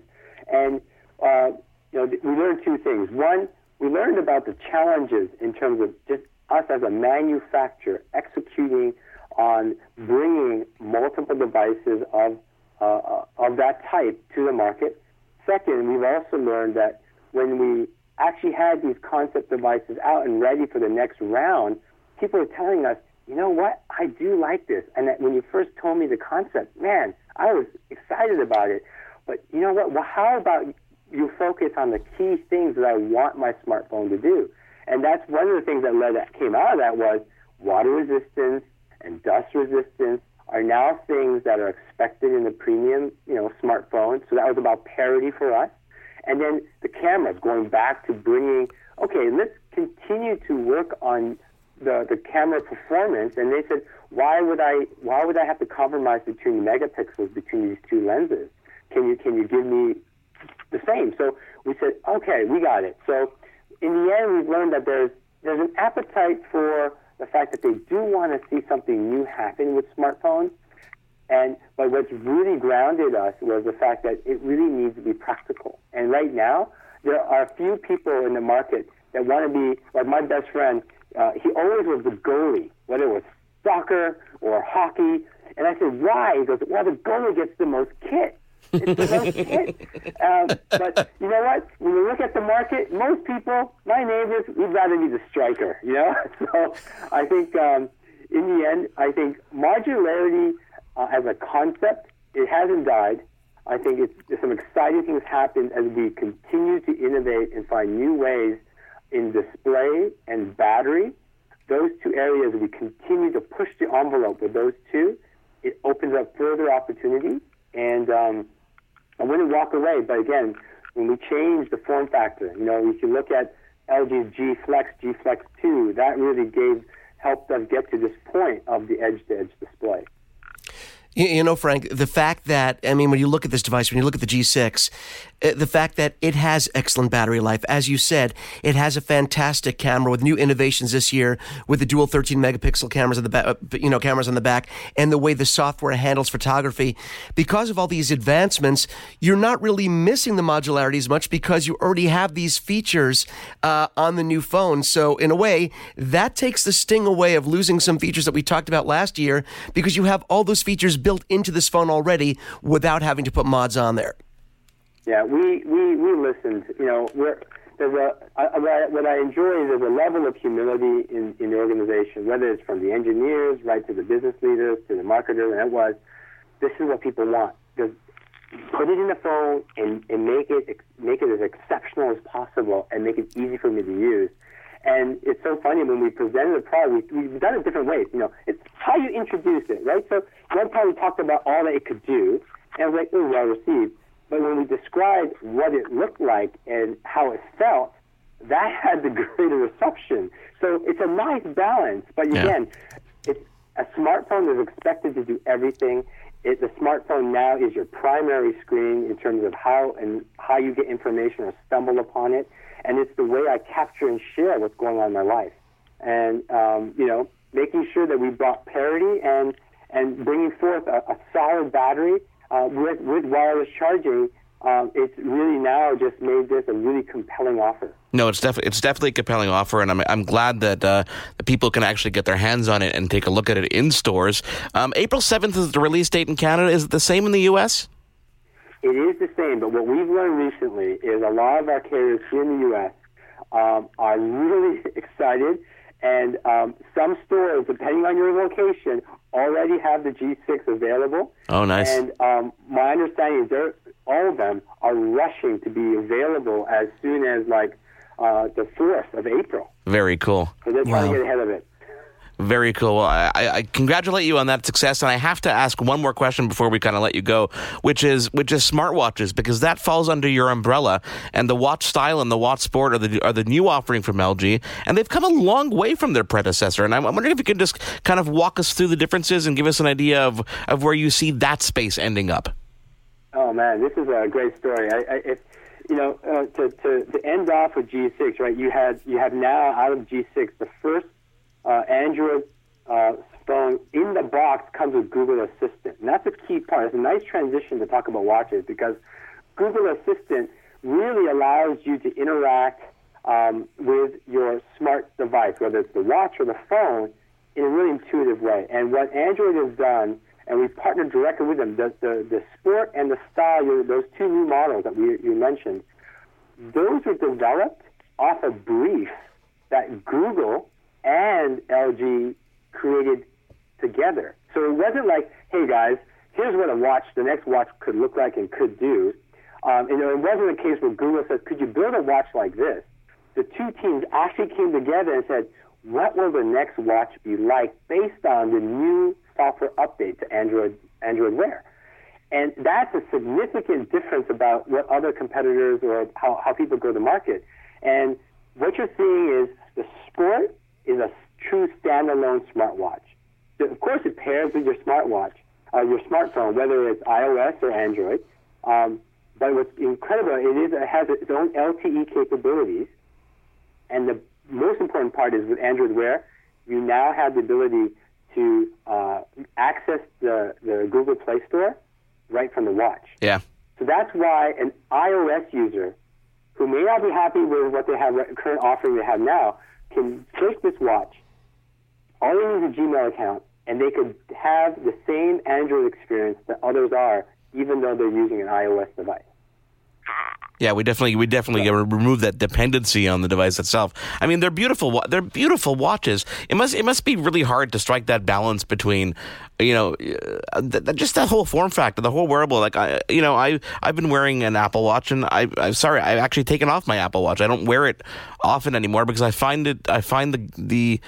and uh, you know, we learned two things. One, we learned about the challenges in terms of just us as a manufacturer executing on bringing multiple devices of, uh, of that type to the market. Second, we've also learned that when we actually had these concept devices out and ready for the next round, people are telling us, you know what, I do like this. And that when you first told me the concept, man, I was excited about it. But you know what, well, how about you focus on the key things that I want my smartphone to do? And that's one of the things that led that came out of that was water resistance and dust resistance are now things that are expected in the premium, you know, smartphone. So that was about parity for us. And then the cameras, going back to bringing, okay, let's continue to work on the, the camera performance. And they said, why would I why would I have to compromise between megapixels between these two lenses? Can you can you give me the same? So we said, okay, we got it. So in the end, we've learned that there's there's an appetite for the fact that they do want to see something new happen with smartphones. And but what's really grounded us was the fact that it really needs to be practical. And right now, there are few people in the market that want to be like my best friend. Uh, he always was the goalie, whether it was soccer or hockey. And I said, why? He goes, well, the goalie gets the most kit. Um, but you know what? When you look at the market, most people, my neighbors, we'd rather be the striker. You know, so I think um, in the end, I think modularity uh, as a concept, it hasn't died. I think it's some exciting things happen as we continue to innovate and find new ways in display and battery. Those two areas, we continue to push the envelope with those two. It opens up further opportunities. And um, I wouldn't walk away. But again, when we change the form factor, you know, if you look at LG's G Flex, G Flex 2, that really gave helped us get to this point of the edge to edge display. You know, Frank, the fact that, I mean, when you look at this device, when you look at the G6, uh, the fact that it has excellent battery life. As you said, it has a fantastic camera with new innovations this year with the dual 13 megapixel cameras on the back, uh, you know, cameras on the back and the way the software handles photography. Because of all these advancements, you're not really missing the modularity as much because you already have these features uh, on the new phone. So in a way, that takes the sting away of losing some features that we talked about last year because you have all those features built into this phone already without having to put mods on there. Yeah, we, we, we listened. You know, we're, there's what I enjoy is there's a level of humility in, in the organization, whether it's from the engineers, right to the business leaders, to the marketers, and it was, this is what people want. Just put it in the phone and, and make it make it as exceptional as possible and make it easy for me to use. And it's so funny when we presented the product, we, we've done it different ways. You know, it's how you introduce it, right? So one part we talked about all that it could do, and it was like, oh, well received. But when we described what it looked like and how it felt, that had the greater reception. So it's a nice balance. But again, yeah. it's, a smartphone is expected to do everything. It, the smartphone now is your primary screen in terms of how and how you get information or stumble upon it, and it's the way I capture and share what's going on in my life. And um, you know, making sure that we brought parity and and bringing forth a, a solid battery uh, with, with wireless charging, um, it's really now just made this a really compelling offer. No, it's definitely it's definitely a compelling offer, and I'm I'm glad that uh, people can actually get their hands on it and take a look at it in stores. Um, April seventh is the release date in Canada. Is it the same in the U.S.? It is the same, but what we've learned recently is a lot of our carriers here in the U.S. Um, are really excited, and um, some stores, depending on your location, already have the G6 available. Oh, nice. And um, my understanding is they're all of them are rushing to be available as soon as like uh, the 4th of April. Very cool. So they're trying Wow. to get ahead of it. Very cool. Well, I, I congratulate you on that success, and I have to ask one more question before we kind of let you go, which is which is smartwatches because that falls under your umbrella, and the watch style and the watch sport are the are the new offering from LG, and they've come a long way from their predecessor. And I'm, I'm wondering if you can just kind of walk us through the differences and give us an idea of of where you see that space ending up. Oh man, this is a great story. I, I, you know, uh, to, to to end off with G6, right? You had you have now out of G6 the first uh, Android uh, phone in the box comes with Google Assistant, and that's a key part. It's a nice transition to talk about watches because Google Assistant really allows you to interact um, with your smart device, whether it's the watch or the phone, in a really intuitive way. And what Android has done, and we partnered directly with them, the, the, the sport and the style, those two new models that we, you mentioned, those were developed off a brief that Google and LG created together. So it wasn't like, hey guys, here's what a watch, the next watch could look like and could do. Um, and it wasn't a case where Google says, could you build a watch like this? The two teams actually came together and said, what will the next watch be like based on the new software update to Android Android Wear? And that's a significant difference about what other competitors or how, how people go to market. And what you're seeing is the Sport is a true standalone smartwatch. Of course, it pairs with your smartwatch, uh, your smartphone, whether it's iOS or Android. Um, but what's incredible, it is it has its own LTE capabilities, and the most important part is with Android Wear, you now have the ability to uh, access the, the Google Play Store right from the watch. Yeah. So that's why an iOS user who may not be happy with what they have, current offering they have now, can take this watch. All they need is a Gmail account, and they could have the same Android experience that others are, even though they're using an iOS device. Yeah, we definitely we definitely gotta remove that dependency on the device itself. I mean, they're beautiful. They're beautiful watches. It must it must be really hard to strike that balance between, you know, uh, just that whole form factor, the whole wearable. Like I, you know, I I've been wearing an Apple Watch, and I I'm sorry, I've actually taken off my Apple Watch. I don't wear it often anymore because I find it. I find the the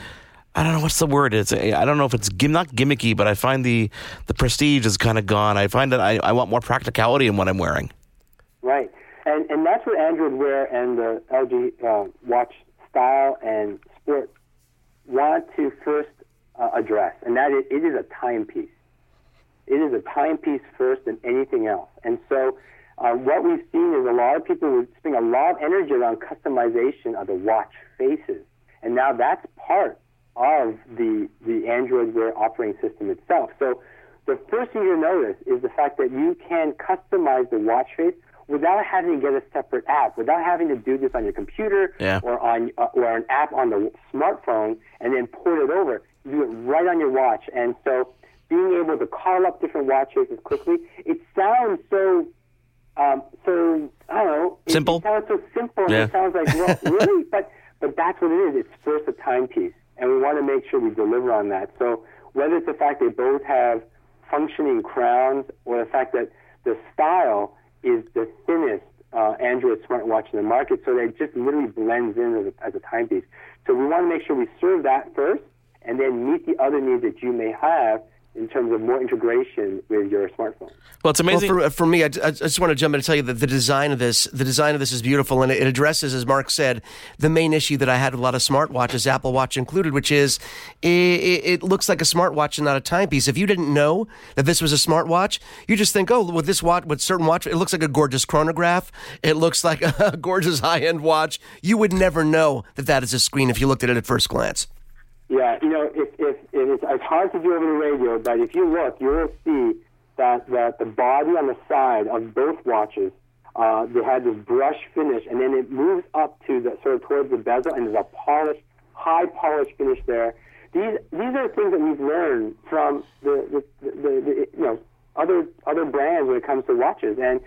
I don't know what's the word. It's I don't know if it's gim, not gimmicky, but I find the the prestige is kind of gone. I find that I, I want more practicality in what I'm wearing. Right. And and that's what Android Wear and the LG uh, Watch style and sport want to first uh, address, and that is, it is a timepiece. It is a timepiece first than anything else. And so, uh, what we've seen is a lot of people would spend a lot of energy around customization of the watch faces, and now that's part of the the Android Wear operating system itself. So, the first thing you notice is the fact that you can customize the watch face without having to get a separate app, without having to do this on your computer Yeah. or on uh, or an app on the smartphone and then port it over. You do it right on your watch, and so being able to call up different watch faces quickly, it sounds so. Um, so I don't know. It, Simple? It sounds so simple. and Yeah. It sounds like well, really, but but that's what it is. It's first a timepiece, and we want to make sure we deliver on that. So whether it's the fact they both have functioning crowns or the fact that the style is the thinnest uh, Android smartwatch in the market, so that it just literally blends in as a, as a timepiece. So we want to make sure we serve that first, and then meet the other needs that you may have in terms of more integration with your smartphone. Well, it's amazing. Well, for, uh, for me, I, I just want to jump in and tell you that the design of this, the design of this is beautiful, and it addresses, as Mark said, the main issue that I had with a lot of smartwatches, Apple Watch included, which is it, it looks like a smartwatch and not a timepiece. If you didn't know that this was a smartwatch, you just think, oh, with this watch, with certain watch, it looks like a gorgeous chronograph. It looks like a gorgeous high-end watch. You would never know that that is a screen if you looked at it at first glance. Yeah, you know, it's, it's hard to do over the radio, but if you look, you will see that, that the body on the side of both watches Uh, they had this brush finish, and then it moves up to the sort of towards the bezel, and there's a polished, high polished finish there. These these are things that we've learned from the the, the, the, the you know other other brands when it comes to watches. And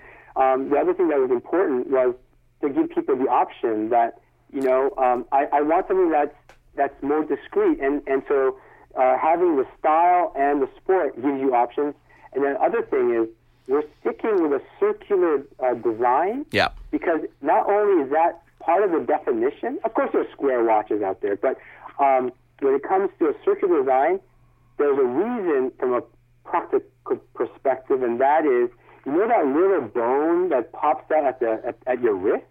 um, the other thing that was important was to give people the option that you know um, I, I want something that's that's more discreet, and and so uh, having the style and the sport gives you options. And then the other thing is we're sticking with a circular uh, design. Yeah. Because not only is that part of the definition, of course, there's square watches out there, but um, when it comes to a circular design, there's a reason from a practical perspective, and that is, you know that little bone that pops out at the at, at your wrist.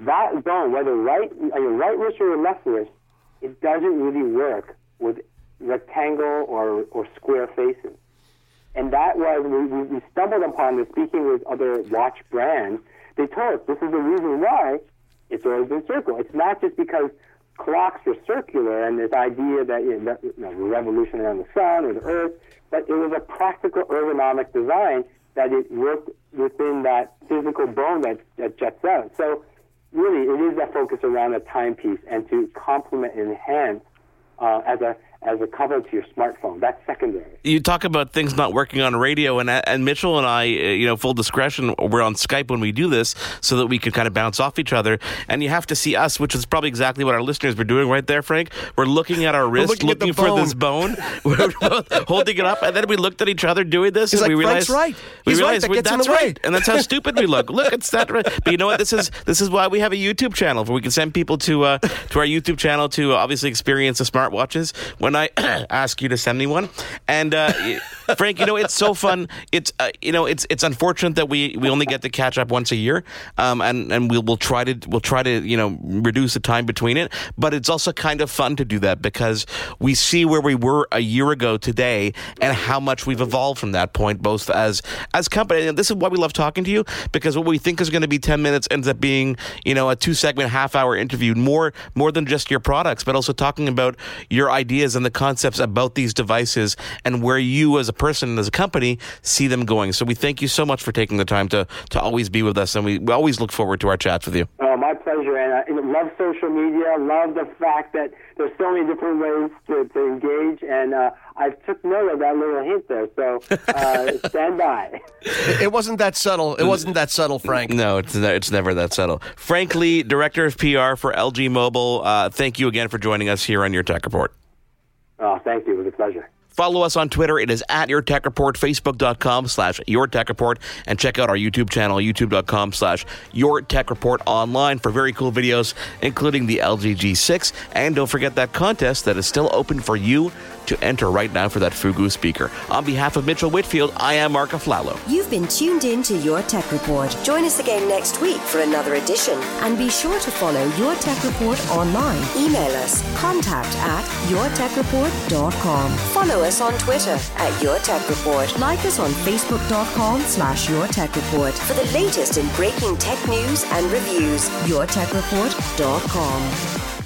That bone, whether right on your right wrist or your left wrist, it doesn't really work with rectangle or or square faces. And that was, we, we stumbled upon this speaking with other watch brands. They told us this is the reason why it's always been circle. It's not just because clocks were circular and this idea that you know, revolution around the sun or the earth, but it was a practical ergonomic design that it worked within that physical bone that, that jets out. So really, it is that focus around a timepiece and to complement and enhance uh, as a as a cover to your smartphone. That's secondary. You talk about things not working on radio, and and Mitchell and I, uh, you know, full discretion, we're on Skype when we do this, so that we can kind of bounce off each other. And you have to see us, which is probably exactly what our listeners were doing right there, Frank. We're looking at our wrist, looking, looking for this bone, we're holding it up, and then we looked at each other doing this, He's and like, we realized, right. we He's realized right. That gets that's in the way. right, and that's how stupid we look. Look, it's that right. But you know what? This is this is why we have a YouTube channel where we can send people to uh, to our YouTube channel to uh, obviously experience the smartwatches. When I ask you to send me one, and uh, Frank, you know it's so fun. It's uh, you know it's it's unfortunate that we, we only get to catch up once a year, um, and and we'll we'll try to we'll try to you know reduce the time between it. But it's also kind of fun to do that because we see where we were a year ago today and how much we've evolved from that point, both as as company. And this is why we love talking to you because what we think is going to be ten minutes ends up being you know a two segment half hour interview more more than just your products, but also talking about your ideas and the concepts about these devices and where you as a person and as a company see them going. So we thank you so much for taking the time to to always be with us, and we, we always look forward to our chats with you. Oh, my pleasure. And I love social media. Love the fact that there's so many different ways to, to engage. And uh, I took note of that little hint there. So uh, stand by. It wasn't that subtle. It wasn't that subtle, Frank. No, it's ne- it's never that subtle. Frank Lee, director of PR for LG Mobile. Uh, thank you again for joining us here on your Tech Report. Oh, thank you. It was a pleasure. Follow us on Twitter. It is at Your Tech Report, Facebook.com slash Your Tech Report, and check out our YouTube channel, YouTube.com slash Your Tech Report online for very cool videos, including the LG G6. And don't forget that contest that is still open for you to enter right now for that Fugoo speaker. On behalf of Mitchell Whitfield, I am Mark Aflalo. You've been tuned in to Your Tech Report. Join us again next week for another edition. And be sure to follow Your Tech Report online. Email us contact at yourtechreport.com. Follow us on Twitter at Your Tech Report. Like us on facebook.com slash Your Tech Report for the latest in breaking tech news and reviews. yourtechreport.com.